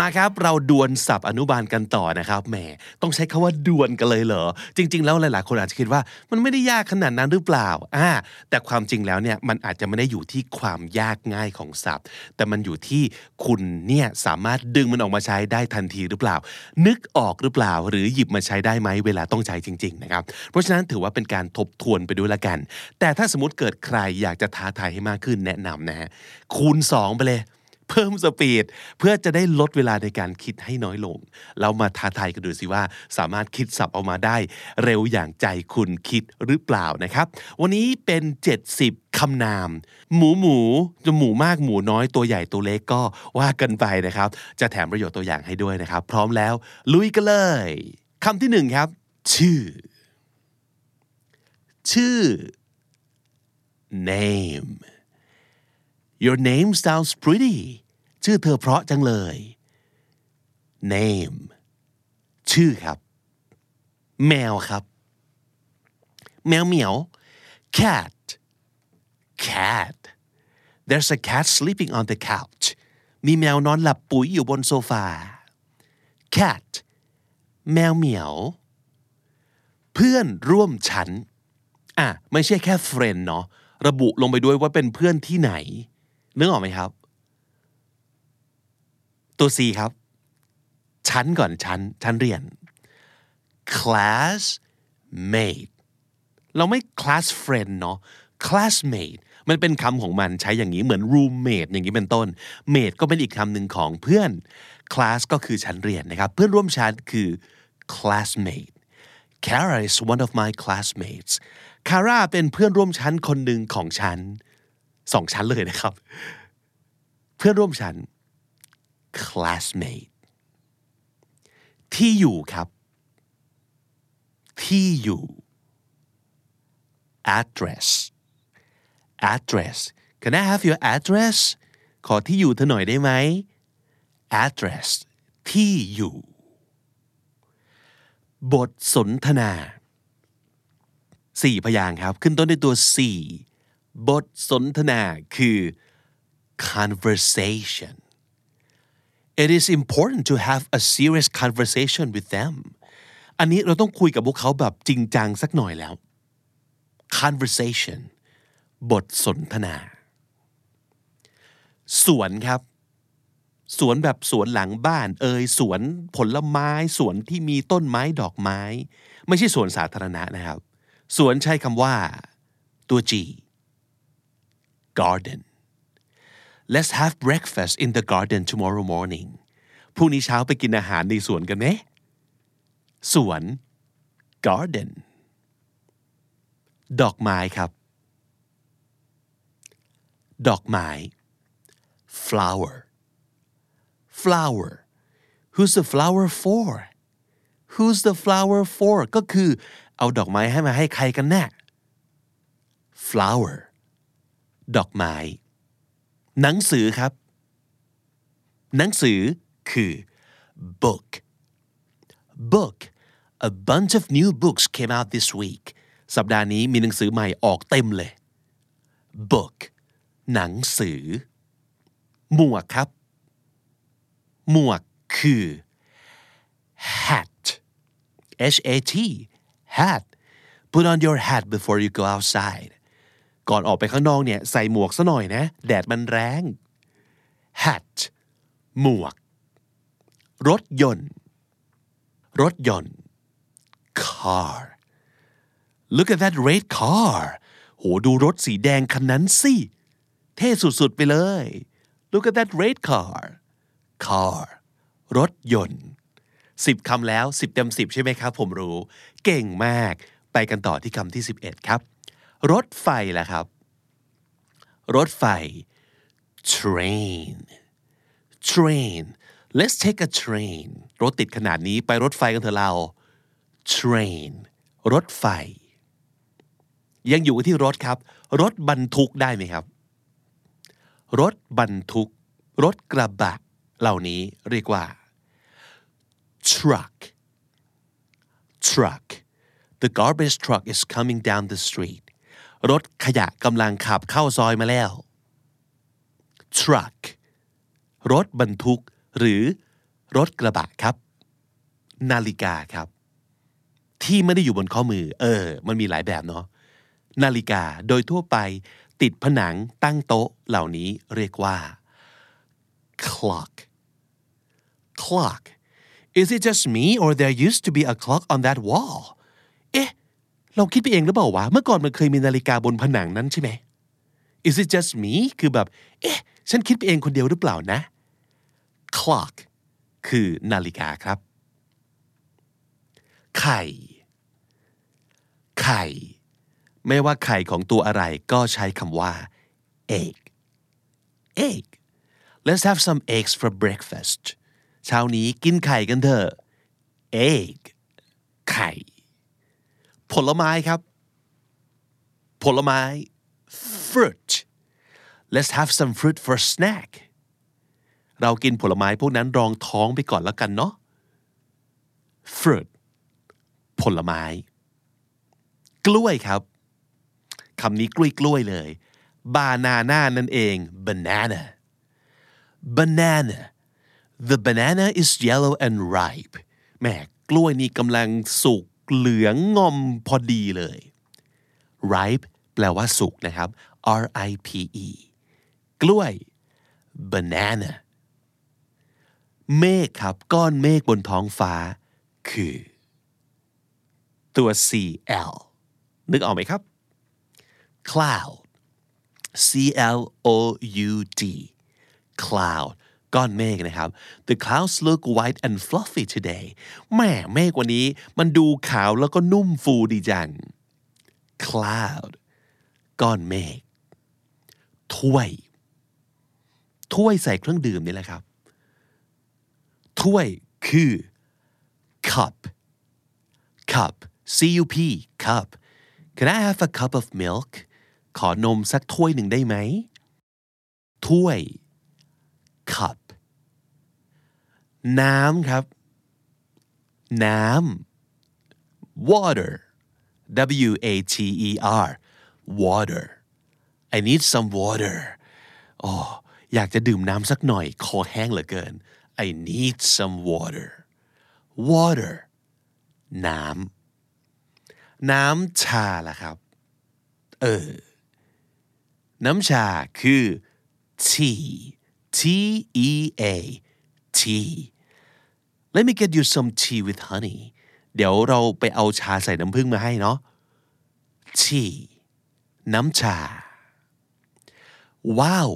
มาครับเราดวลศัพท์อนุบาลกันต่อนะครับแหมต้องใช้คาว่าดวลกันเลยเหรอ จริง ๆ แล้วหลาย ๆ คนอาจจะคิดว่ามันไม่ได้ยากขนาดนั้นหรือเปล่าอ่าแต่ความจริงแล้วเนี่ยมันอาจจะไม่ได้อยู่ที่ความยากง่ายของศัพท์ แต่มันอยู่ที่คุณเนี่ยสามารถดึงมันออกมาใช้ได้ทันทีหรือเปล่า นึกออกหรือเปล่า หรือหยิบมาใช้ได้ไหมเวลาต้องใช้จริง ๆ นะครับ เพราะฉะนั้นถือว่าเป็นการทบทวนไปด้วยละกัน แต่ถ้าสมมติเกิดใครอยากจะท้าทายให้มากขึ้นแนะนำนะฮะคูณสองไปเลย เพิ่มสปีดเพื่อจะได้ลดเวลาในการคิดให้น้อยลง เรามาท้าทายกันดูสิว่า สามารถคิดสับออกมาได้ เร็วอย่างใจคุณคิดหรือเปล่านะครับ วันนี้เป็น 70คำนาม หมูหมูจะหมูมากหมูน้อยตัวใหญ่ตัวเล็กก็ว่ากันไปนะครับ จะแถมประโยชน์ตัวอย่างให้ด้วยนะครับ พร้อมแล้วลุยกันเลยคำที่หนึ่งครับ ชื่อ ชื่อ name Your name sounds pretty ชื่อเธอเพราะจังเลย name ชื่อครับ แมวครับ แมวเหมียว cat cat there's a cat sleeping on the couch มีแมวนอนหลับปุ๋ยอยู่บนโซฟา cat แมวเหมียว เพื่อนร่วมชั้น อะ ไม่ใช่แค่ friend เนาะระบุลงไปด้วยว่าเป็นเพื่อนที่ไหน นึกออกไหมครับ ตัว C ครับ ชั้นก่อนชั้น ชั้นเรียน classmate เราไม่ class friend เนาะ classmate มันเป็นคำของมันใช้อย่างนี้เหมือน roommate อย่างนี้เป็นต้น mate ก็เป็นอีกคำหนึ่งของเพื่อน class ก็คือชั้นเรียนนะครับ เพื่อนร่วมชั้นคือ classmate Kara is one of my classmates Kara เป็นเพื่อนร่วมชั้นคนหนึ่งของฉันสองชั้นเลยนะครับ เพื่อนร่วมชั้น classmate ที่อยู่ครับ ที่อยู่ address address can I have your address ขอที่อยู่เธอหน่อยได้ไหม address ที่อยู่ บทสนทนาสี่พยางค์ครับ ขึ้นต้นด้วยตัว C บทสนทนาคือ conversation it is important to have a serious conversation with them อันนี้เราต้องคุยกับพวกเขาแบบจริงจังสักหน่อยแล้ว conversation บทสนทนา สวนครับ สวนแบบสวนหลังบ้าน เอ่ยสวนผลไม้สวนที่มีต้นไม้ดอกไม้ ไม่ใช่สวนสาธารณะนะครับ สวนใช้คำว่า ตัว G garden let's have breakfast in the garden tomorrow morning พรุ่งนี้เช้าไปกินอาหารในสวนกันไหม สวน garden ดอกไม้ครับ ดอกไม้ flower flower who's the flower for who's the flower for ก็คือเอาดอกไม้ให้มาให้ใครกันแน่ flower ดอกไม้ หนังสือครับ หนังสือคือ book book a bunch of new books came out this week สัปดาห์นี้มีหนังสือใหม่ออกเต็มเลย book หนังสือ หมวกครับ หมวกคือ hat H A T hat put on your hat before you go outside ก่อนออกไปข้างนอกเนี่ยใส่หมวกซะหน่อยนะ แดดมันแรง hat หมวก รถยนต์ รถยนต์ car look at that red car โหดูรถสีแดงคันนั้นสิ เท่สุดๆไปเลย look at that red car car รถยนต์สิบคำแล้วสิบเต็มสิบใช่ไหมครับ ผมรู้ เก่งมาก ไปกันต่อที่คำที่ 11 ครับ รถไฟล่ะครับ รถไฟ train train let's take a train รถติดขนาดนี้ไปรถไฟกันเถอะเรา train รถไฟ ยังอยู่ที่รถครับ รถบรรทุกได้ไหมครับ รถบรรทุก รถกระบะ เหล่านี้เรียกว่า truck truck the garbage truck is coming down the street รถขยะกำลังขับเข้าซอยมาแล้ว truck รถบรรทุก หรือ รถกระบะครับ นาฬิกาครับ ที่ไม่ได้อยู่บนข้อมือ เออ มันมีหลายแบบเนาะนาฬิกาโดยทั่วไป ติดผนังตั้งโต๊ะเหล่านี้เรียกว่า clock clock is it just me or there used to be a clock on that wall เอ๊ะ เราคิดไปเองหรือเปล่าวะ เมื่อก่อนมันเคยมีนาฬิกาบนผนังนั้นใช่ไหม is it just me คือแบบ เอ๊ะ ฉันคิดไปเองคนเดียวหรือเปล่านะ clock คือนาฬิกาครับ ไข่ ไข่ ไม่ว่าไข่ของตัวอะไรก็ใช้คำว่า egg egg let's have some eggs for breakfast เช้านี้กินไข่กันเถอะ egg ไข่ ผลไม้ครับ ผลไม้ fruit let's have some fruit for snack เรากินผลไม้พวกนั้นรองท้องไปก่อนแล้วกันเนาะ fruit ผลไม้ กล้วยครับคำนี้กล้วยกล้วยเลย บานาน่านั่นเอง banana banana the banana is yellow and ripe แม่กล้วยนี่กำลังสุก เหลืองงอมพอดีเลย ripe แปลว่าสุกนะครับ R I P E กล้วย banana เมฆครับ ก้อนเมฆบนท้องฟ้า คือ ตัว C L นึกออกไหมครับ cloud C L O U D cloud ก้อนเมฆนะครับ the clouds look white and fluffy today แม่เมฆวันนี้มันดูขาวแล้วก็นุ่มฟูดีจัง cloud ก้อนเมฆถ้วย ถ้วยใส่เครื่องดื่มนี่แหละครับ ถ้วยคือ cup cup C U P cup Can I have a cup of milk ขอนมสักถ้วยหนึ่งได้ไหม ถ้วย cup น้ำครับ น้ำ water W A T E R water I need some water อ๋ออยากจะดื่มน้ำสักหน่อย คอแห้งเหลือเกิน I need some water water น้ำ น้ำชาล่ะครับ เออ น้ำชาคือ tea T E A tea Let me get you some tea with honey เดี๋ยวเราไปเอาชาใส่น้ำผึ้งมาให้เนาะ tea น้ำชา ว้าว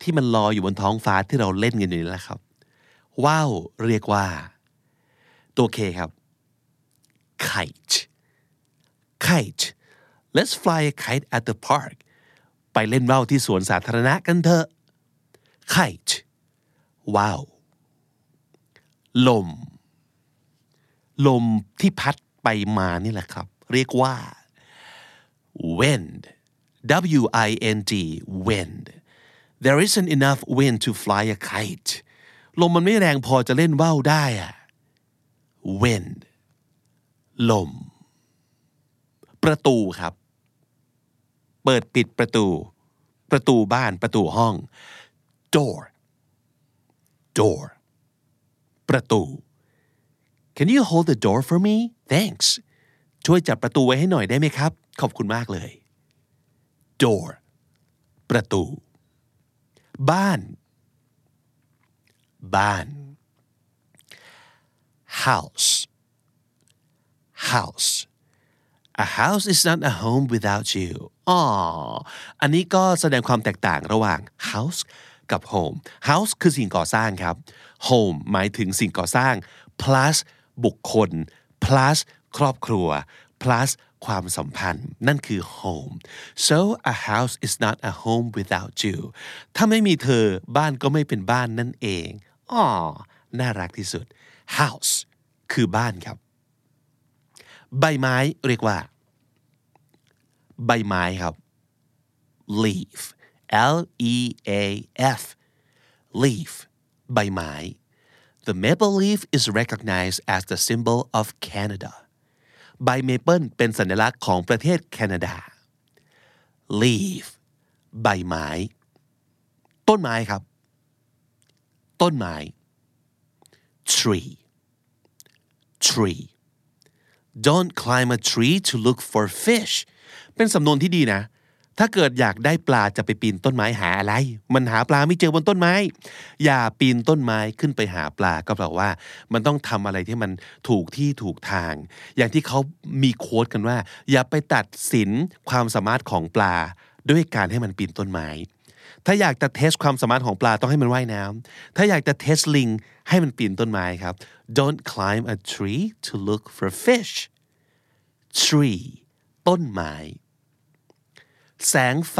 ที่มันลอยอยู่บนท้องฟ้าที่เราเล่นกันอยู่นี่แหละครับ ว้าว เรียกว่า ตัวเคครับ kite kite let's fly a kite at the park ไปเล่นว่าวที่สวนสาธารณะกันเถอะ kite ว้าวลม ลมที่พัดไปมานี่แหละครับ เรียกว่า wind W I N D wind there isn't enough wind to fly a kite ลมมันไม่แรงพอจะเล่นว่าวได้อะ wind ลม ประตูครับ เปิดปิดประตู ประตูบ้านประตูห้อง door door ประตู Can you hold the door for me thanks ช่วยจับประตูไว้ให้หน่อยได้ไหมครับ ขอบคุณมากเลย door ประตู บ้าน บ้าน house house a house is not a home without you อ๋อ อันนี้ก็แสดงความแตกต่างระหว่าง house กับ home house คือสิ่งก่อสร้างครับ home หมายถึงสิ่งก่อสร้าง plus บุคคล plus ครอบครัว plus ความสัมพันธ์ นั่นคือ home so a house is not a home without you ถ้าไม่มีเธอบ้านก็ไม่เป็นบ้านนั่นเองอ๋อน่ารักที่สุด house คือบ้านครับ ใบไม้เรียกว่า ใบไม้ครับ leaf L E A F leaf ใบไม้ The maple leaf is recognized as the symbol of Canada ใบเมเปิลเป็นสัญลักษณ์ของประเทศแคนาดา leaf ใบไม้ ต้นไม้ครับ ต้นไม้ tree tree don't climb a tree to look for fish เป็นสำนวนที่ดีนะ ถ้าเกิดอยากได้ปลาจะไปปีนต้นไม้หาอะไร มันหาปลาไม่เจอบนต้นไม้ อย่าปีนต้นไม้ขึ้นไปหาปลาก็แปลว่า มันต้องทำอะไรที่มันถูกที่ถูกทาง อย่างที่เขามีโค้ดกันว่า อย่าไปตัดสินความสามารถของปลาด้วยการให้มันปีนต้นไม้ถ้าอยากจะเทสความสามารถของปลาต้องให้มันว่ายน้ำ ถ้าอยากจะเทสลิงให้มันปีนต้นไม้ครับ don't climb a tree to look for fish tree ต้นไม้ แสงไฟ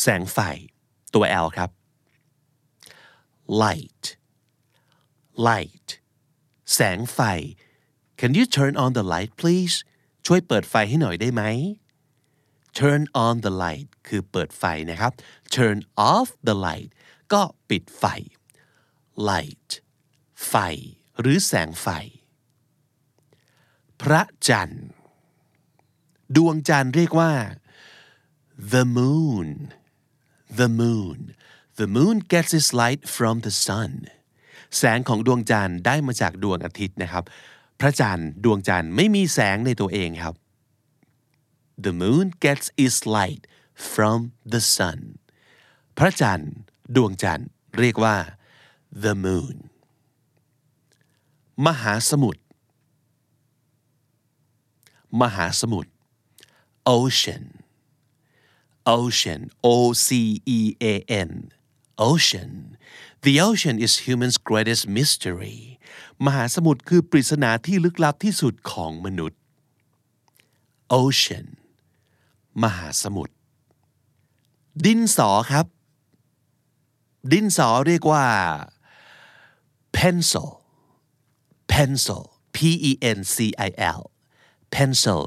แสงไฟ ตัว L ครับ light light แสงไฟ can you turn on the light please ช่วยเปิดไฟให้หน่อยได้ไหม turn on the light คือเปิดไฟนะครับ turn off the light ก็ปิดไฟ light ไฟ หรือแสงไฟ พระจันทร์ ดวงจันทร์เรียกว่า the moon the moon the moon gets its light from the sun แสงของดวงจันทร์ได้มาจากดวงอาทิตย์นะครับ พระจันทร์ดวงจันทร์ไม่มีแสงในตัวเองครับ the moon gets its light from the sun พระจันทร์ดวงจันทร์เรียกว่า the moon มหาสมุทร มหาสมุทร ocean ocean O C E A N ocean the ocean is human's greatest mystery มหาสมุทรคือปริศนาที่ลึกลับที่สุดของมนุษย์ ocean มหาสมุทรดินสอครับ ดินสอเรียกว่า pencil pencil P E N C I L pencil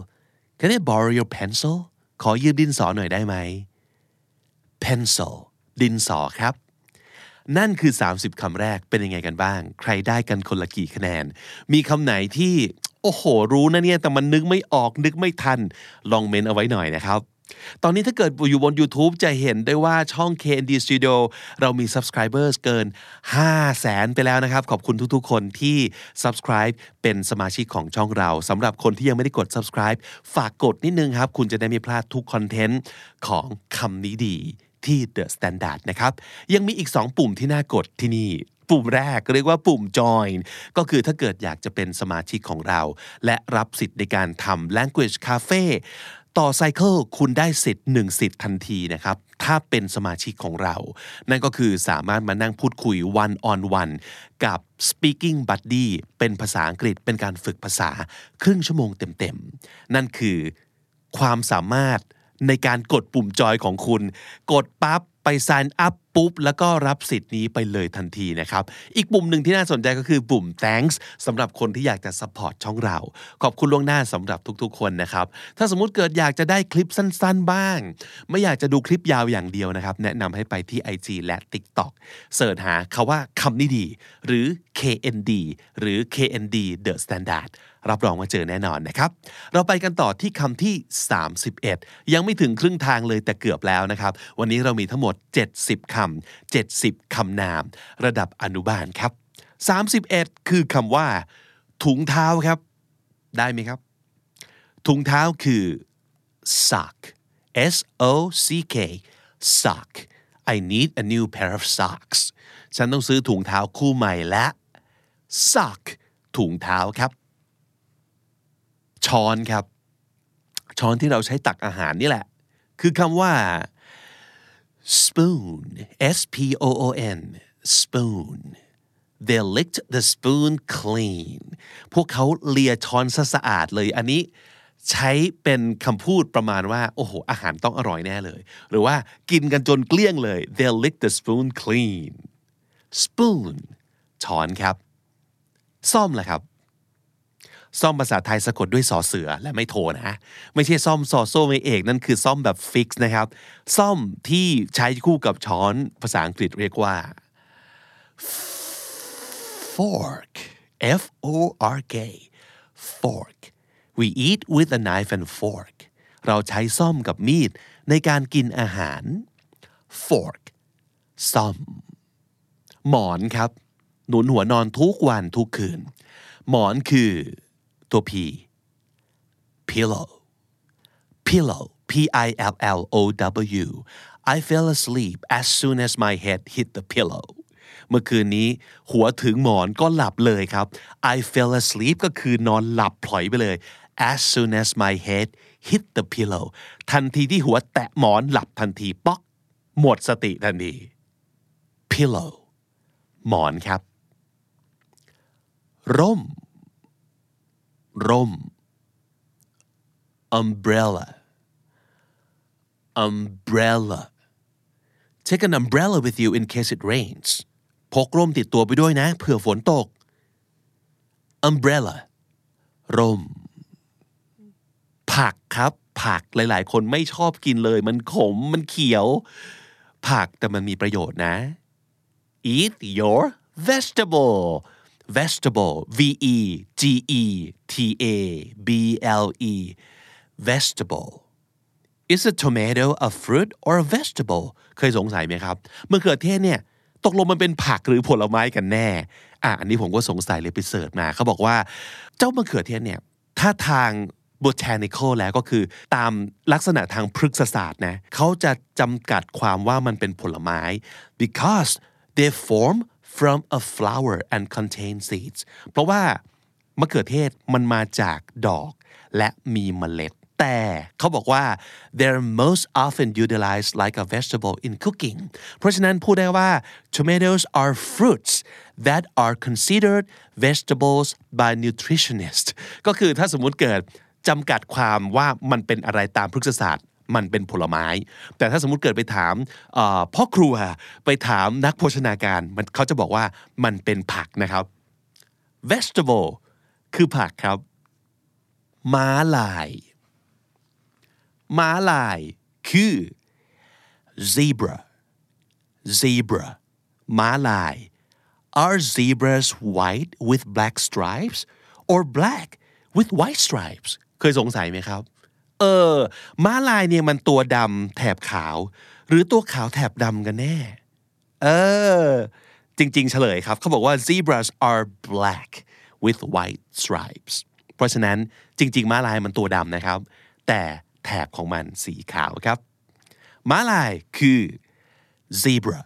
Can I borrow your pencil ขอยืมดินสอหน่อยได้ไหม pencil ดินสอครับ นั่นคือ 30 คำแรกเป็นยังไงกันบ้าง ใครได้กันคนละกี่คะแนน มีคำไหนที่ โอ้โห รู้นะเนี่ย แต่มันนึกไม่ออกนึกไม่ทัน ลองเมนเอาไว้หน่อยนะครับ ตอนนี้ถ้าเกิดอยู่บน YouTube จะเห็นได้ว่าช่อง KND Studio เรามี subscribers เกิน5แสนไปแล้วนะครับ ขอบคุณทุกๆ คนที่ subscribe เป็นสมาชิกของช่องเราสำหรับคนที่ยังไม่ได้กด subscribe ฝากกดนิดนึงครับ คุณจะได้ไม่พลาดทุกคอนเทนต์ของคำนี้ดีที่ The Standard นะครับ ยังมีอีก 2 ปุ่มที่น่ากดที่นี่ ปุ่มแรกเรียกว่าปุ่ม join ก็คือถ้าเกิดอยากจะเป็นสมาชิกของเรา และรับสิทธิ์ในการทำ language cafe ต่อไซเคิลคุณได้สิทธิ์1สิทธิ์ทันทีนะครับ ถ้าเป็นสมาชิกของเรา นั่นก็คือสามารถมานั่งพูดคุย one on one กับ speaking buddy เป็นภาษาอังกฤษเป็นการฝึกภาษาครึ่งชั่วโมงเต็มๆ นั่นคือความสามารถในการกดปุ่มจอยของคุณ กดปั๊บไป sign up ปุ๊บ แล้วก็รับสิทธิ์นี้ไปเลยทันทีนะครับ อีกปุ่มหนึ่งที่น่าสนใจก็คือปุ่ม thanks สำหรับคนที่อยากจะ support ช่องเรา ขอบคุณล่วงหน้าสำหรับทุกๆ คนนะครับ ถ้าสมมติเกิดอยากจะได้คลิปสั้นๆ บ้าง ไม่อยากจะดูคลิปยาวอย่างเดียวนะครับ แนะนำให้ไปที่ IG และ TikTok เสิร์ชหาคาว่าคำนี้ดี หรือ KND หรือ KND The Standard รับรองว่าเจอแน่นอนนะครับ เราไปกันต่อที่คำที่ 31 ยังไม่ถึงครึ่งทางเลยแต่เกือบแล้วนะครับ วันนี้เรามีทั้งหมด 70คำ70คำนาม ระดับอนุบาลครับ 31 คือคำว่า ถุงเท้าครับ ได้ไหมครับ ถุงเท้าคือ sock S O C K sock I need a new pair of socks ฉันต้องซื้อถุงเท้าคู่ใหม่และ sock ถุงเท้าครับ ช้อนครับ ช้อนที่เราใช้ตักอาหารนี่แหละ คือคำว่า spoon S P O O N spoon they licked the spoon clean พวกเขาเลียช้อนซะสะอาดเลย อันนี้ใช้เป็นคำพูดประมาณว่า โอ้โห อาหารต้องอร่อยแน่เลย หรือว่ากินกันจนเกลี้ยงเลย they licked the spoon clean spoon ช้อนครับ ซ่อมแหละครับ ซ่อมภาษาไทยสะกดด้วยสอเสือและไม่โทนะ ไม่ใช่ซ่อมซอโซ่ไม่เอกนั่นคือซ่อมแบบฟิกซ์นะครับ ซ่อมที่ใช้คู่กับช้อนภาษาอังกฤษเรียกว่า fork F O R K fork we eat with a knife and fork เราใช้ซ่อมกับมีดในการกินอาหาร fork ซ่อม หมอนครับ หนุนหัวนอนทุกวันทุกคืน หมอนคือ ตัว P pillow pillow P I L L O W I fell asleep as soon as my head hit the pillow เมื่อคืนนี้หัวถึงหมอนก็หลับเลยครับ I fell asleep ก็คือนอนหลับพลอยไปเลย as soon as my head hit the pillow ทันทีที่หัวแตะหมอนหลับทันทีป๊อก หมดสติทันที pillow หมอนครับ ร่ม ร่ม umbrella umbrella take an umbrella with you in case it rains พกร่มติดตัวไปด้วยนะเผื่อฝนตก umbrella ร่ม ผักครับ ผักหลาย ๆ คนไม่ชอบกินเลย มันขมมันเขียว ผักแต่มันมีประโยชน์นะ eat your vegetable vegetable v e g e t a b l e vegetable is a tomato a fruit or a vegetable เคยสงสัยไหมครับมะเขือเทศเนี่ยตกลงมันเป็นผักหรือผลไม้กันแน่ อะอันนี้ผมก็สงสัยเลยไปเสิร์ชมาเขาบอกว่าเจ้ามะเขือเทศเนี่ยถ้าทาง botanical แล้วก็คือตามลักษณะทางพฤกษศาสตร์นะเขาจะจำกัดความว่ามันเป็นผลไม้ because they form from a flower and contain seeds เพราะว่ามะเขือเทศมันมาจากดอกและมีเมล็ด แต่เขาบอกว่า they're most often utilized like a vegetable in cooking เพราะฉะนั้นพูดได้ว่า tomatoes are fruits that are considered vegetables by nutritionists ก็คือถ้าสมมุติเกิดจำกัดความว่ามันเป็นอะไรตามพฤกษศาสตร์ มันเป็นผลไม้ แต่ถ้าสมมุติเกิดไปถามพ่อครัวไปถามนักโภชนาการมันเขาจะบอกว่ามันเป็นผักนะครับ vegetable คือผักครับ ม้าลาย ม้าลายคือ zebra zebra ม้าลาย are zebras white with black stripes or black with white stripes เคยสงสัยไหมครับ เออ ม้าลายเนี่ยมันตัวดำแถบขาว หรือตัวขาวแถบดำกันแน่ เออ จริง ๆ เฉลยครับ เขาบอกว่า zebras are black with white stripes เพราะฉะนั้นจริง ๆ ม้าลายมันตัวดำนะครับ แต่แถบของมันสีขาวครับ ม้าลายคือ zebra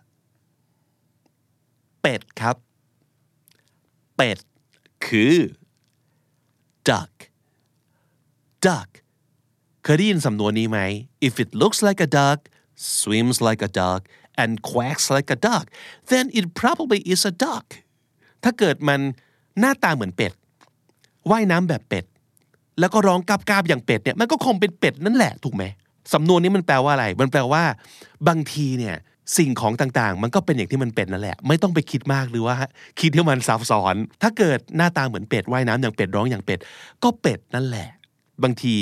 เป็ดครับ เป็ดคือ duck duck ยได้ยินสำนวนนี้ไหม if it looks like a duck swims like a duck and quacks like a duck then it probably is a duck ถ้าเกิดมันหน้าตาเหมือนเป็ดว่ายน้ำแบบเป็ด แล้วก็ร้องกาบๆอย่างเป็ดเนี่ยมันก็คงเป็นเป็ดนั่นแหละถูกไหมสำนวนนี้มันแปลว่าอะไร มันแปลว่า บางทีเนี่ยสิ่งของต่างๆ มันก็เป็นอย่างที่มันเป็นนั่นแหละ ไม่ต้องไปคิดมากหรือว่า คิดที่มันซับซ้อน ถ้าเกิดหน้าตาเหมือนเป็ดว่ายน้ำอย่างเป็ดร้องอย่างเป็ด ก็เป็ดนั่นแหละ บางที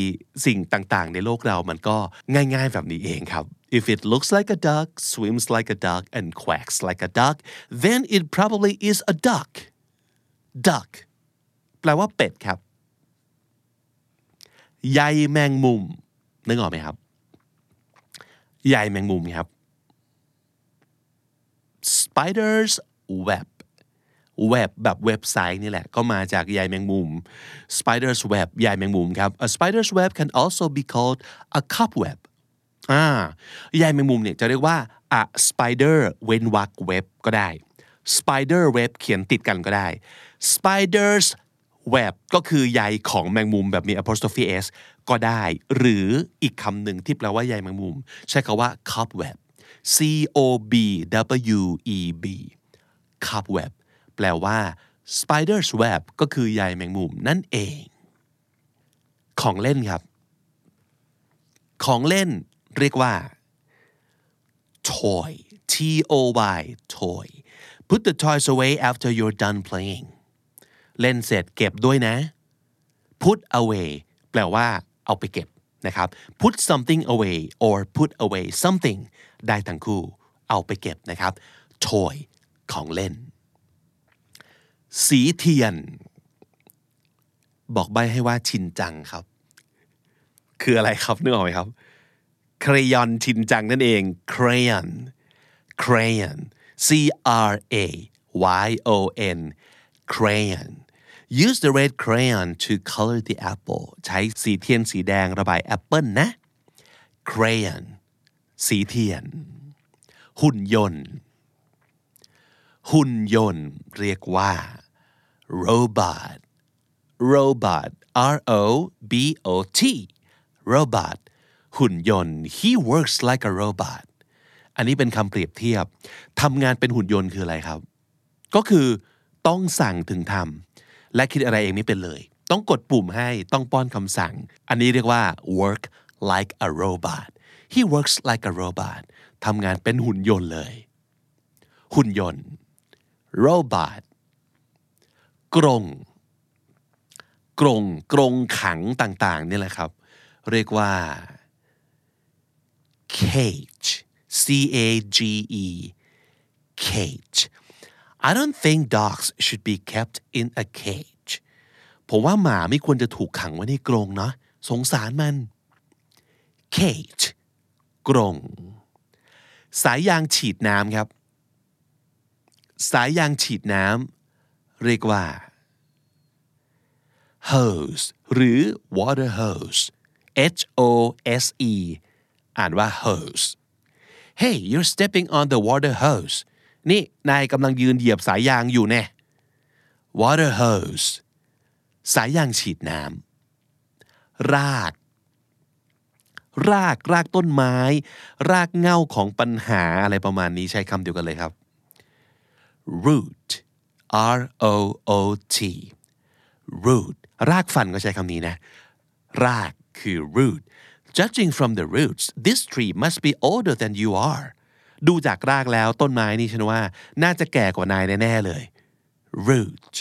สิ่งต่างๆ ในโลกเรามันก็ง่ายๆ แบบนี้เองครับ If it looks like a duck swims like a duck and quacks like a duck then it probably is a duck duck แปลว่าเป็ดครับใยแมงมุมนึกออกไหมครับใยแมงมุมครับ spiders web web แบบเว็บไซต์นี่แหละ ก็มาจากใยแมงมุม spiders web ใยแมงมุมครับ a spider's web can also be called a cobweb อ่าใยแมงมุมเนี่ยจะเรียกว่า a spider เว้นวรรค web ก็ได้ spider web เขียนติดกันก็ได้ spiders web ก็คือใยของแมงมุมแบบมี apostrophe s ก็ได้ หรืออีกคำหนึ่งที่แปลว่าใยแมงมุม ใช้คาว่า cobweb c o b w e b cobweb แปลว่า spider's web ก็คือใยแมงมุมนั่นเอง ของเล่นครับ ของเล่นเรียกว่า toy t o y toy put the toys away after you're done playing เล่นเสร็จเก็บด้วยนะ put away แปลว่า เอาไปเก็บนะครับ put something away or put away something ได้ทั้งคู่ เอาไปเก็บนะครับ toy ของเล่น สีเทียน บอกใบให้ว่าชินจังครับ คืออะไรครับนึกออกไหมครับ crayon ชินจังนั่นเอง crayon crayon C R A Y O N crayon use the red crayon to color the apple ใช้สีเทียนสีแดงระบายแอปเปิลนะ crayon สีเทียน หุ่นยนต์ หุ่นยนต์เรียกว่า robot robot R O B O T robot หุ่นยนต์ he works like a robot อันนี้เป็นคำเปรียบเทียบทำงานเป็นหุ่นยนต์คืออะไรครับ ก็คือต้องสั่งถึงทำและคิดอะไรเองไม่เป็นเลย ต้องกดปุ่มให้ต้องป้อนคำสั่ง อันนี้เรียกว่า work like a robot he works like a robot ทำงานเป็นหุ่นยนต์เลย หุ่นยนต์ robot กรงกรงกรงขังต่างๆนี่แหละครับ เรียกว่า cage C A G E cage I don't think dogs should be kept in a cage ผมว่าหมาไม่ควรจะถูกขังไว้ในกรงเนาะสงสารมัน cage กรง สายยางฉีดน้ำครับ สายยางฉีดน้ำเรียกว่า hose หรือ water hose H O S E อ่านว่า hose Hey you're stepping on the water hose นี่นายกำลังยืนเหยียบสายยางอยู่แน่ water hose สายยางฉีดน้ำราก รากรากต้นไม้ รากเง่าของปัญหาอะไรประมาณนี้ใช้คำเดียวกันเลยครับ root R O O T root รากฟันก็ใช้คำนี้นะ รากคือ root judging from the roots this tree must be older than you are ดูจากรากแล้วต้นไม้นี่ฉันว่า น่าจะแก่กว่านายแน่ ๆ เลย root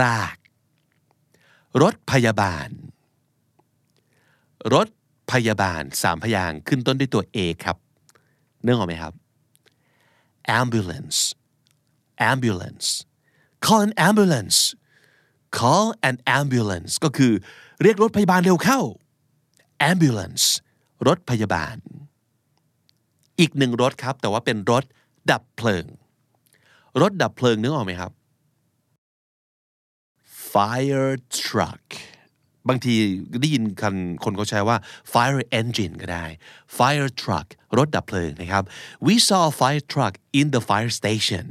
ราก รถพยาบาล รถพยาบาลสามพยางขึ้นต้นด้วยตัว A ครับ เนื่องออกไหมครับ ambulance ambulance call an ambulance call an ambulance ก็คือเรียกรถพยาบาลเร็วเข้า ambulance รถพยาบาล อีกหนึ่งรถครับ แต่ว่าเป็นรถดับเพลิง รถดับเพลิงนึกออกไหมครับ fire truck บางทีได้ยินคนคนเขาใช้ว่า fire engine ก็ได้ fire truck รถดับเพลิงนะครับ we saw fire truck in the fire station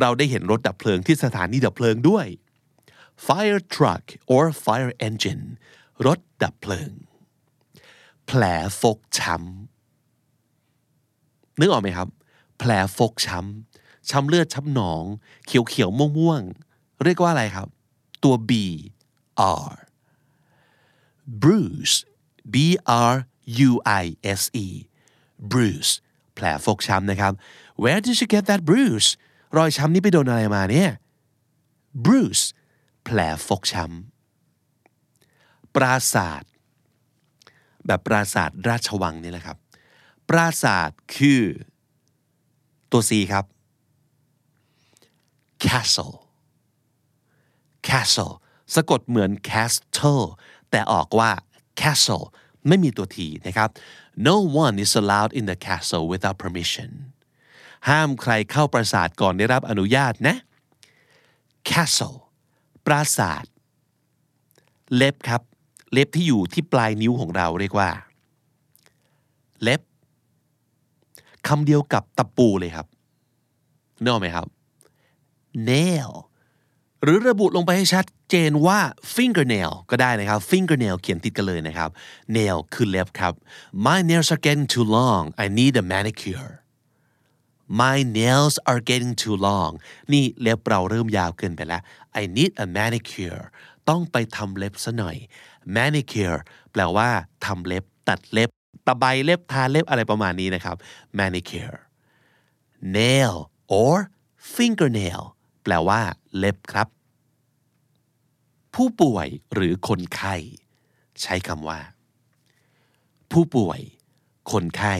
เราได้เห็นรถดับเพลิงที่สถานีดับเพลิงด้วย fire truck or fire engine รถดับเพลิง แผลฟกช้ำนึกออกไหมครับ แผลฟกช้ำช้ำเลือดช้ำหนอง เขียวเขียวม่วงม่วงเรียกว่าอะไรครับ ตัว B R bruise B R U I S E bruise แผลฟกช้ำนะครับ where did you get that bruise รอยช้ำนี้ไปโดนอะไรมาเนี่ย bruise แผลฟกช้ำปราศาสตร์แบบปราศาสตร์ราชวังนี่แหละครับ ปราศาสตร์คือ ตัว C ครับ castle castle สะกดเหมือน castle แต่ออกว่า castle ไม่มีตัวทีนะครับ no one is allowed in the castle without permission ห้ามใครเข้าปราสาทก่อนได้รับอนุญาตนะ castle ปราสาท เล็บครับ เล็บที่อยู่ที่ปลายนิ้วของเราเรียกว่า เล็บคำเดียวกับตะปูเลยครับนึกออกไหมครับ nail หรือระบุลงไปให้ชัดเจนว่า fingernail ก็ได้นะครับ fingernail เขียนติดกันเลยนะครับ nail คือเล็บครับ my nails are getting too long I need a manicure my nails are getting too long นี่เล็บเราเริ่มยาวเกินไปแล้ว I need a manicure ต้องไปทำเล็บซะหน่อย manicure แปลว่าทำเล็บ ตัดเล็บ ตะไบเล็บ ทาเล็บอะไรประมาณนี้นะครับ manicure nail or fingernail ลว่าเล็บครับผผู้ป่วยหรือคนไข้ ใช้คำว่า ผู้ป่วย คนไข้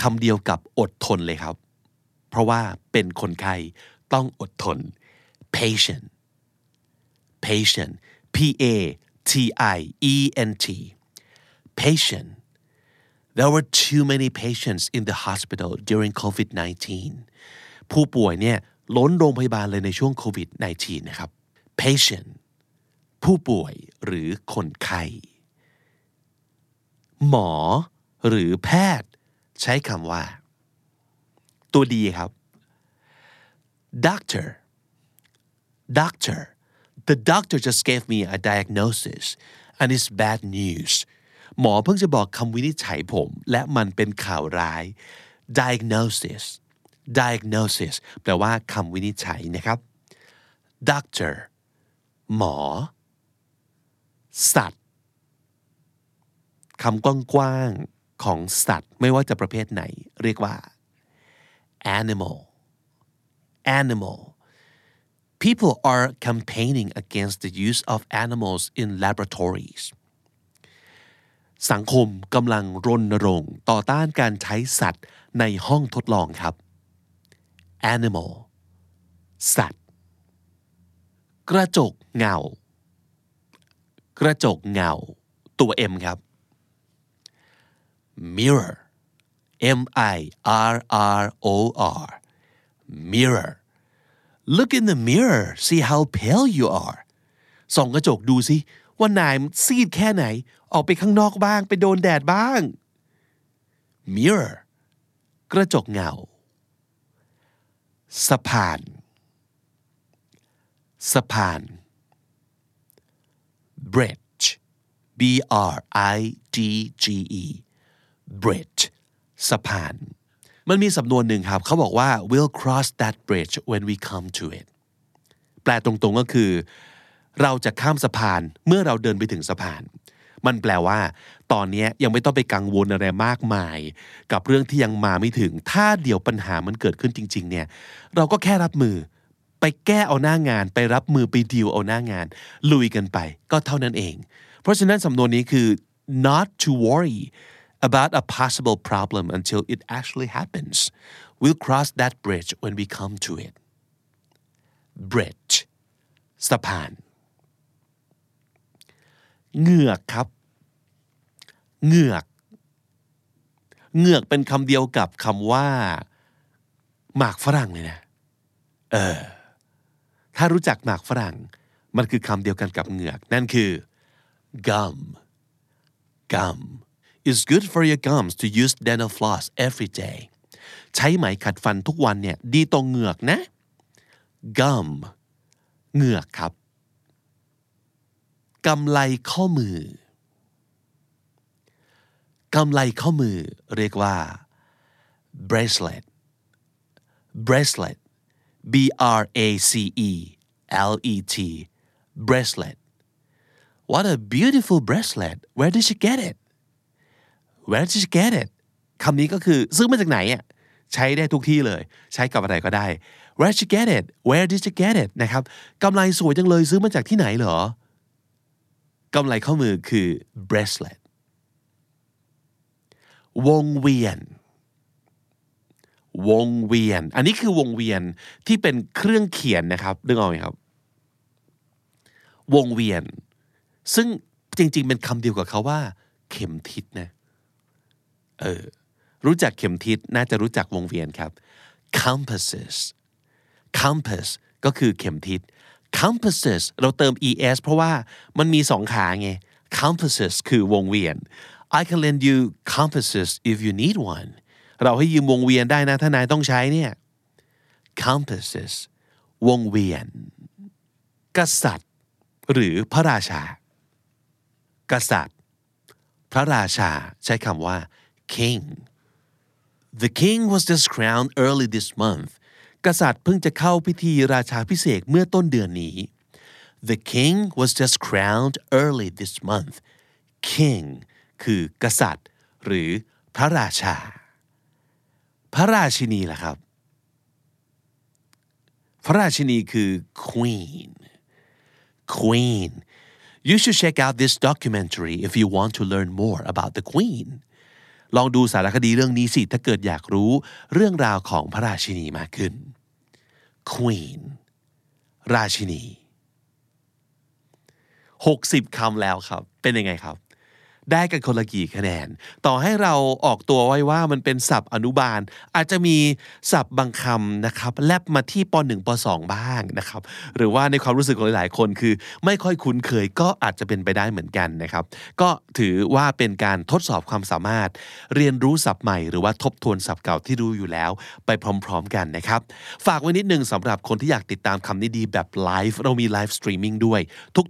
คำเดียวกับอดทนเลยครับ เพราะว่าเป็นคนไข้ต้องอดทน patient patient P A T I E N T patient There were too many patients in the hospital during COVID-19 ผู้ป่วยเนี่ย ล้นโรงพยาบาลเลยในช่วงโควิด -19 นะครับ patient ผู้ป่วยหรือคนไข้หมอหรือแพทย์ ใช้คำว่า ตัวดีครับ doctor doctor the doctor just gave me a diagnosis and it's bad news หมอเพิ่งจะบอกคำวินิจฉัยผม และมันเป็นข่าวร้าย diagnosis diagnosis แปลว่าคำวินิจฉัยนะครับ doctor หมอ สัตว์คำกว้างๆของสัตว์ไม่ว่าจะประเภทไหน เรียกว่า animal animal people are campaigning against the use of animals in laboratories สังคมกำลังรณรงค์ต่อต้านการใช้สัตว์ในห้องทดลองครับ animal สัตว์ กระจกเงา กระจกเงา ตัว M ครับ mirror M I R R O R mirror look in the mirror see how pale you are ส่องกระจกดูสิว่านายซีดแค่ไหน ออกไปข้างนอกบ้าง ไปโดนแดดบ้าง mirror กระจกเงา สะพานสะพาน bridge B R I D G E bridge สะพาน มันมีสำนวนหนึ่งครับ เขาบอกว่า we'll cross that bridge when we come to it แปลตรงๆก็คือ เราจะข้ามสะพานเมื่อเราเดินไปถึงสะพาน มันแปลว่า ตอนนี้ยังไม่ต้องไปกังวลอะไรมากมาย กับเรื่องที่ยังมาไม่ถึง ถ้าเดี๋ยวปัญหามันเกิดขึ้นจริง ๆ เนี่ย เราก็แค่รับมือ ไปแก้เอาหน้างาน ไปรับมือไปดีลเอาหน้างาน ลุยกันไป ก็เท่านั้นเอง เพราะฉะนั้นสำนวนนี้คือ not to worry about a possible problem until it actually happens we'll cross that bridge when we come to it bridge สะพาน เหงือกครับ เหงือกเหงือกเป็นคำเดียวกับคำว่า หมากฝรั่งเลยนะ เออ ถ้ารู้จักหมากฝรั่ง มันคือคำเดียวกันกับเหงือก นั่นคือ gum gum It's good for your gums to use dental floss every day ใช้ไหมขัดฟันทุกวันเนี่ย ดีต่อเหงือกนะ gum เหงือกครับ กำไลข้อมือกำไลข้อมือเรียกว่า bracelet bracelet B R A C E L E T bracelet What a beautiful bracelet Where did you get it Where did you get it คำนี้ก็คือซื้อมาจากไหนอะใช้ได้ทุกที่เลย ใช้กับอะไรก็ได้ Where did you get it Where did you get it นะครับกำไรสวยจังเลยซื้อมาจากที่ไหนเหรอ กำไรข้อมือคือ bracelet วงเวียน วงเวียน อันนี้คือวงเวียนที่เป็นเครื่องเขียนนะครับนึกออกไหมครับ วงเวียน ซึ่งจริง ๆ เป็นคำเดียวกับเขาว่า เข็มทิศนะเออรู้จักเข็มทิศน่าจะรู้จักวงเวียนครับ compasses compass ก็คือเข็มทิศ compasses เราเติม es เพราะว่ามันมีสองขาไง compasses คือวงเวียน I can lend you compasses if you need one เราให้ยืมวงเวียนได้นะถ้านายต้องใช้เนี่ย compasses วงเวียน กษัตริย์ หรือพระราชา กษัตริย์ พระราชาใช้คำว่า king The king was just crowned early this month กษัตริย์เพิ่งจะเข้าพิธีราชาพิเศษเมื่อต้นเดือนนี้ The king was just crowned early this month king คือกษัตริย์ หรือพระราชา พระราชินีล่ะครับ พระราชินีคือ queen queen you should check out this documentary if you want to learn more about the queen ลองดูสารคดีเรื่องนี้สิ ถ้าเกิดอยากรู้เรื่องราวของพระราชินีมากขึ้น queen ราชินี 60คำแล้วครับ เป็นยังไงครับ ได้กันคนละกี่คะแนน ต่อให้เราออกตัวไว้ว่ามันเป็นศัพท์อนุบาล อาจจะมีศัพท์บางคำนะครับ แลบมาที่ป .1 ป .2 บ้างนะครับ หรือว่าในความรู้สึกของหลายๆ คนคือ ไม่ค่อยคุ้นเคยก็อาจจะเป็นไปได้เหมือนกันนะครับ ก็ถือว่าเป็นการทดสอบความสามารถ เรียนรู้ศัพท์ใหม่ หรือว่าทบทวนศัพท์เก่าที่รู้อยู่แล้ว ไปพร้อม ๆ กันนะครับ ฝากไว้นิดนึงสำหรับคนที่อยากติดตามคำนี้ดีแบบไลฟ์เรามี live streaming ด้วย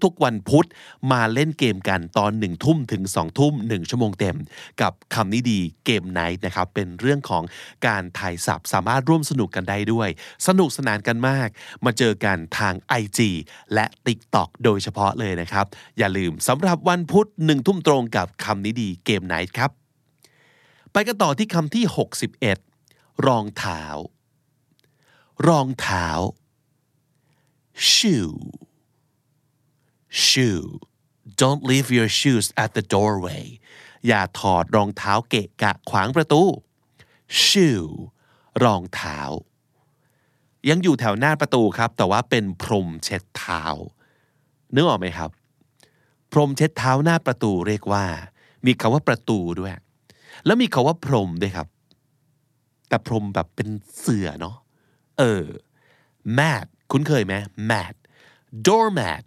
ทุกๆ วันพุธมาเล่นเกมกันตอน1ทุ่มถึง2ทุ่ม 1 ชั่วโมงเต็ม กับคำนี้ดีเกมไนท์นะครับ เป็นเรื่องของการถ่ายสับสามารถร่วมสนุกกันได้ด้วย สนุกสนานกันมาก มาเจอกันทาง IG และ TikTok โดยเฉพาะเลยนะครับ อย่าลืมสำหรับวันพุธ1ทุ่มตรงกับคำนี้ดีเกมไนท์ครับ ไปกันต่อที่คำที่ 61 รองเท้ารองเท้า shoe shoe don't leave your shoes at the doorway อย่าถอดรองเท้าเกะกะขวางประตู shoe รองเท้า ยังอยู่แถวหน้าประตูครับ แต่ว่าเป็นพรมเช็ดเท้านึกออกไหมครับ พรมเช็ดเท้าหน้าประตูเรียกว่า มีคำว่าประตูด้วย แล้วมีคำว่าพรมด้วยครับ แต่พรมแบบเป็นเสื่อเนาะเออ mat คุ้นเคยไหม mat doormat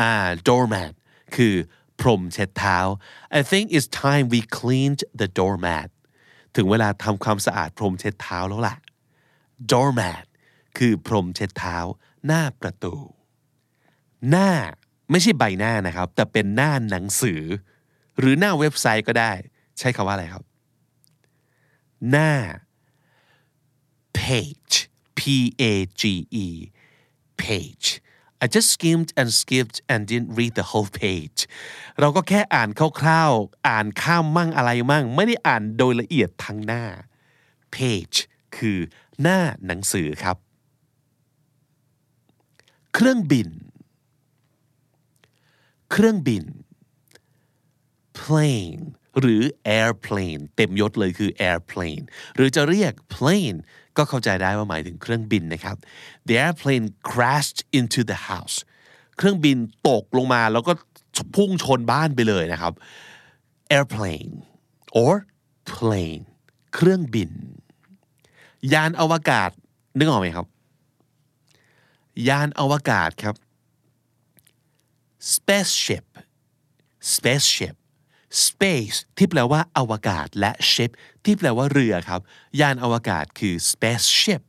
อ่า doormat คือพรมเช็ดเท้า I think it's time we cleaned the doormat ถึงเวลาทำความสะอาดพรมเช็ดเท้าแล้วล่ะ doormat คือพรมเช็ดเท้า หน้าประตู หน้าไม่ใช่ใบหน้านะครับ แต่เป็นหน้าหนังสือ หรือหน้าเว็บไซต์ก็ได้ ใช้คำว่าอะไรครับ หน้า page p a g e page I just skimmed and skipped and didn't read the whole page เราก็แค่อ่านคร่าวๆ อ่านข้ามมั่งอะไรมั่ง ไม่ได้อ่านโดยละเอียดทั้งหน้า page คือหน้าหนังสือครับ เครื่องบิน เครื่องบิน plane หรือ airplane เต็มยศเลยคือ airplane หรือจะเรียก plane ก็เข้าใจได้ว่าหมายถึงเครื่องบินนะครับ the airplane crashed into the house เครื่องบินตกลงมาแล้วก็พุ่งชนบ้านไปเลยนะครับ airplane or plane เครื่องบิน ยานอวกาศ นึกออกไหมครับ ยานอวกาศครับ spaceship spaceship space ที่แปลว่าอวกาศและ ship ที่แปลว่าเรือครับ ยานอวกาศคือ spaceship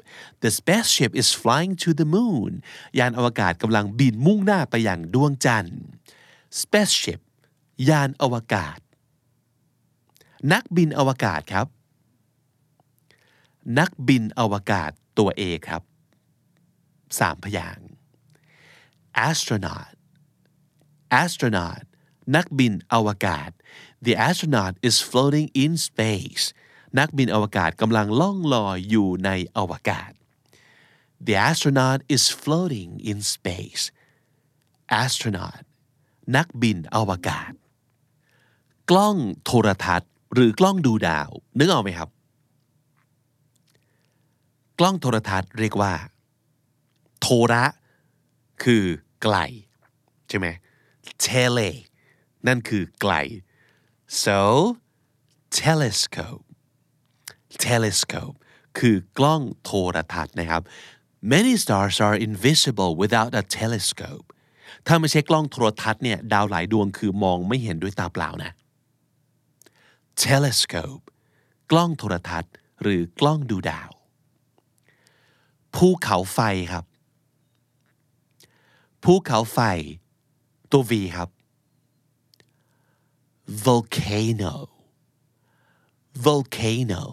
the spaceship is flying to the moon ยานอวกาศกำลังบินมุ่งหน้าไปยังดวงจันทร์ spaceship ยานอวกาศ นักบินอวกาศครับ นักบินอวกาศตัวเอครับสามพยาง astronaut astronaut นักบินอวกาศ the astronaut is floating in space นักบินอวกาศกำลังล่องลอยอยู่ในอวกาศ the astronaut is floating in space astronaut นักบินอวกาศ กล้องโทรทัศน์ หรือกล้องดูดาว นึกออกไหมครับ กล้องโทรทัศน์เรียกว่า โทระ คือไกล ใช่ไหม tele นั่นคือไกล so telescope telescope คือกล้องโทรทัศน์นะครับ many stars are invisible without a telescope ถ้าไม่ใช่กล้องโทรทัศน์เนี่ยดาวหลายดวงคือมองไม่เห็นด้วยตาเปล่านะ telescope กล้องโทรทัศน์ หรือกล้องดูดาว ภูเขาไฟครับ ภูเขาไฟ ตัว V ครับ volcano volcano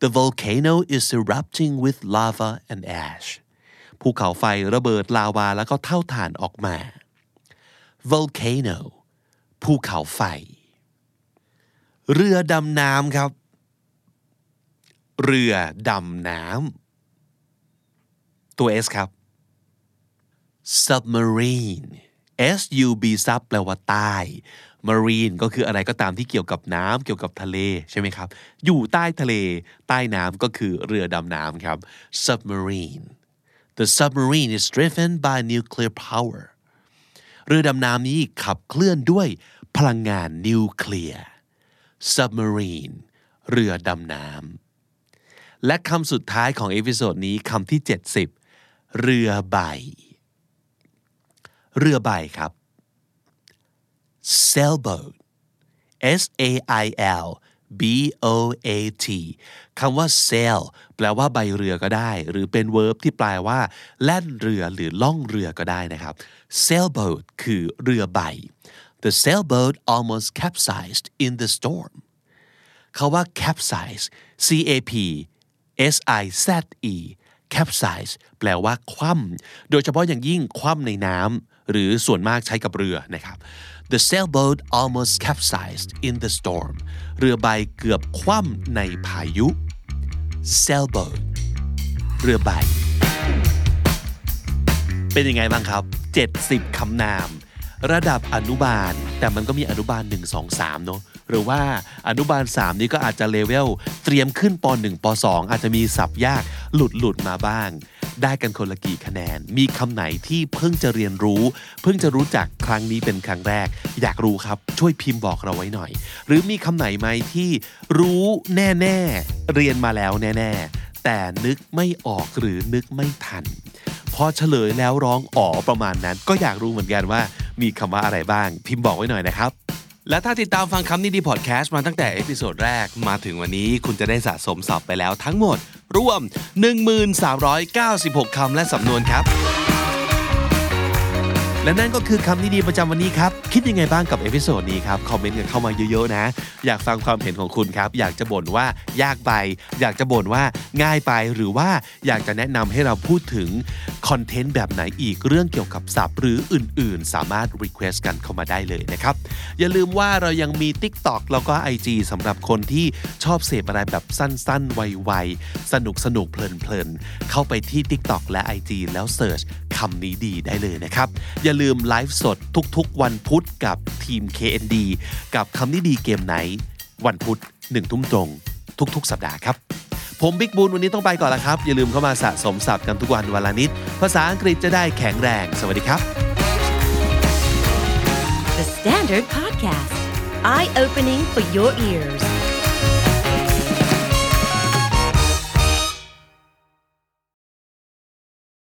the volcano is erupting with lava and ash ภูเขาไฟระเบิดลาวาแล้วก็เท่าฐานออกมา volcano ภูเขาไฟ เรือดำน้ำครับ เรือดำน้ำตัว S ครับ submarine S U B sub แปลว่าใต้ marine ก็คืออะไรก็ตามที่เกี่ยวกับน้ำเกี่ยวกับทะเลใช่ไหมครับ อยู่ใต้ทะเล ใต้น้ำก็คือเรือดำน้ำครับ submarine the submarine is driven by nuclear power เรือดำน้ำนี้ขับเคลื่อนด้วยพลังงานนิวเคลียร์ submarine เรือดำน้ำและคำสุดท้ายของเอพิโซดนี้คำที่ 70 เรือใบ เรือใบครับ sailboat S A I L B O A T คำว่า sail แปลว่าใบเรือก็ได้ หรือเป็น verb ที่แปลว่า แล่นเรือหรือล่องเรือก็ได้นะครับ sailboat คือเรือใบ The sailboat almost capsized in the storm เขาว่า capsize C A P S I Z E capsize แปลว่าคว่ำโดยเฉพาะอย่างยิ่งคว่ำในน้ำหรือส่วนมากใช้กับเรือนะครับ The sailboat almost capsized in the storm เรือใบเกือบคว่ำในพายุ sailboat เรือใบ เป็นยังไงบ้างครับ 70 คำนาม ระดับอนุบาล แต่มันก็มีอนุบาล 1 2 3 เนอะหรือว่าอนุบาล 3 นี้ก็อาจจะเลเวล เตรียมขึ้นป .1 ป .2 อาจจะมีศัพท์ยากหลุดหลุดมาบ้าง ได้กันคนละกี่คะแนน มีคำไหนที่เพิ่งจะเรียนรู้ เพิ่งจะรู้จักครั้งนี้เป็นครั้งแรก อยากรู้ครับช่วยพิมพ์บอกเราไว้หน่อย หรือมีคำไหนไหมที่รู้แน่ๆ เรียนมาแล้วแน่ๆ แต่นึกไม่ออกหรือนึกไม่ทัน พอเฉลยแล้วร้องอ๋อประมาณนั้น ก็อยากรู้เหมือนกันว่า มีคำว่าอะไรบ้าง พิมพ์บอกไว้หน่อยนะครับและถ้าติดตามฟังคำนี้ดีพอดแคสต์มาตั้งแต่ episode แรกมาถึงวันนี้คุณจะได้สะสมศัพท์ไปแล้วทั้งหมด รวม 1396 คำและสำนวนครับ และนั่นก็คือคำนี้ดีประจำวันนี้ครับ คิดยังไงบ้างกับ episode นี้ครับ comment กันเข้ามาเยอะๆนะ อยากฟังความเห็นของคุณครับ อยากจะบ่นว่ายากไป อยากจะบ่นว่าง่ายไป หรือว่าอยากจะแนะนำให้เราพูดถึง content แบบไหนอีกเรื่องเกี่ยวกับศัพท์หรืออื่นๆ สามารถ Request กันเข้ามาได้เลยนะครับ อย่าลืมว่าเรายังมี TikTok แล้วก็ IG สำหรับคนที่ชอบเสพอะไรแบบสั้นๆ ไวๆ สนุกสนุกๆเพลินๆ เข้าไปที่ TikTok และ IG แล้วเสิร์ชคำนี้ดีได้เลยนะครับอย่าลืมไลฟ์สดทุกๆ วันพุธกับทีม KND กับคำนี้ดีเกมไหน วันพุธหนึ่งทุ่มตรง ทุกๆ สัปดาห์ครับ ผมบิ๊กบูลวันนี้ต้องไปก่อนแล้วครับ อย่าลืมเข้ามาสะสมศัพท์กันทุกวันวันละนิด ภาษาอังกฤษจะได้แข็งแรง สวัสดีครับ The Standard Podcast, eye opening for your ears.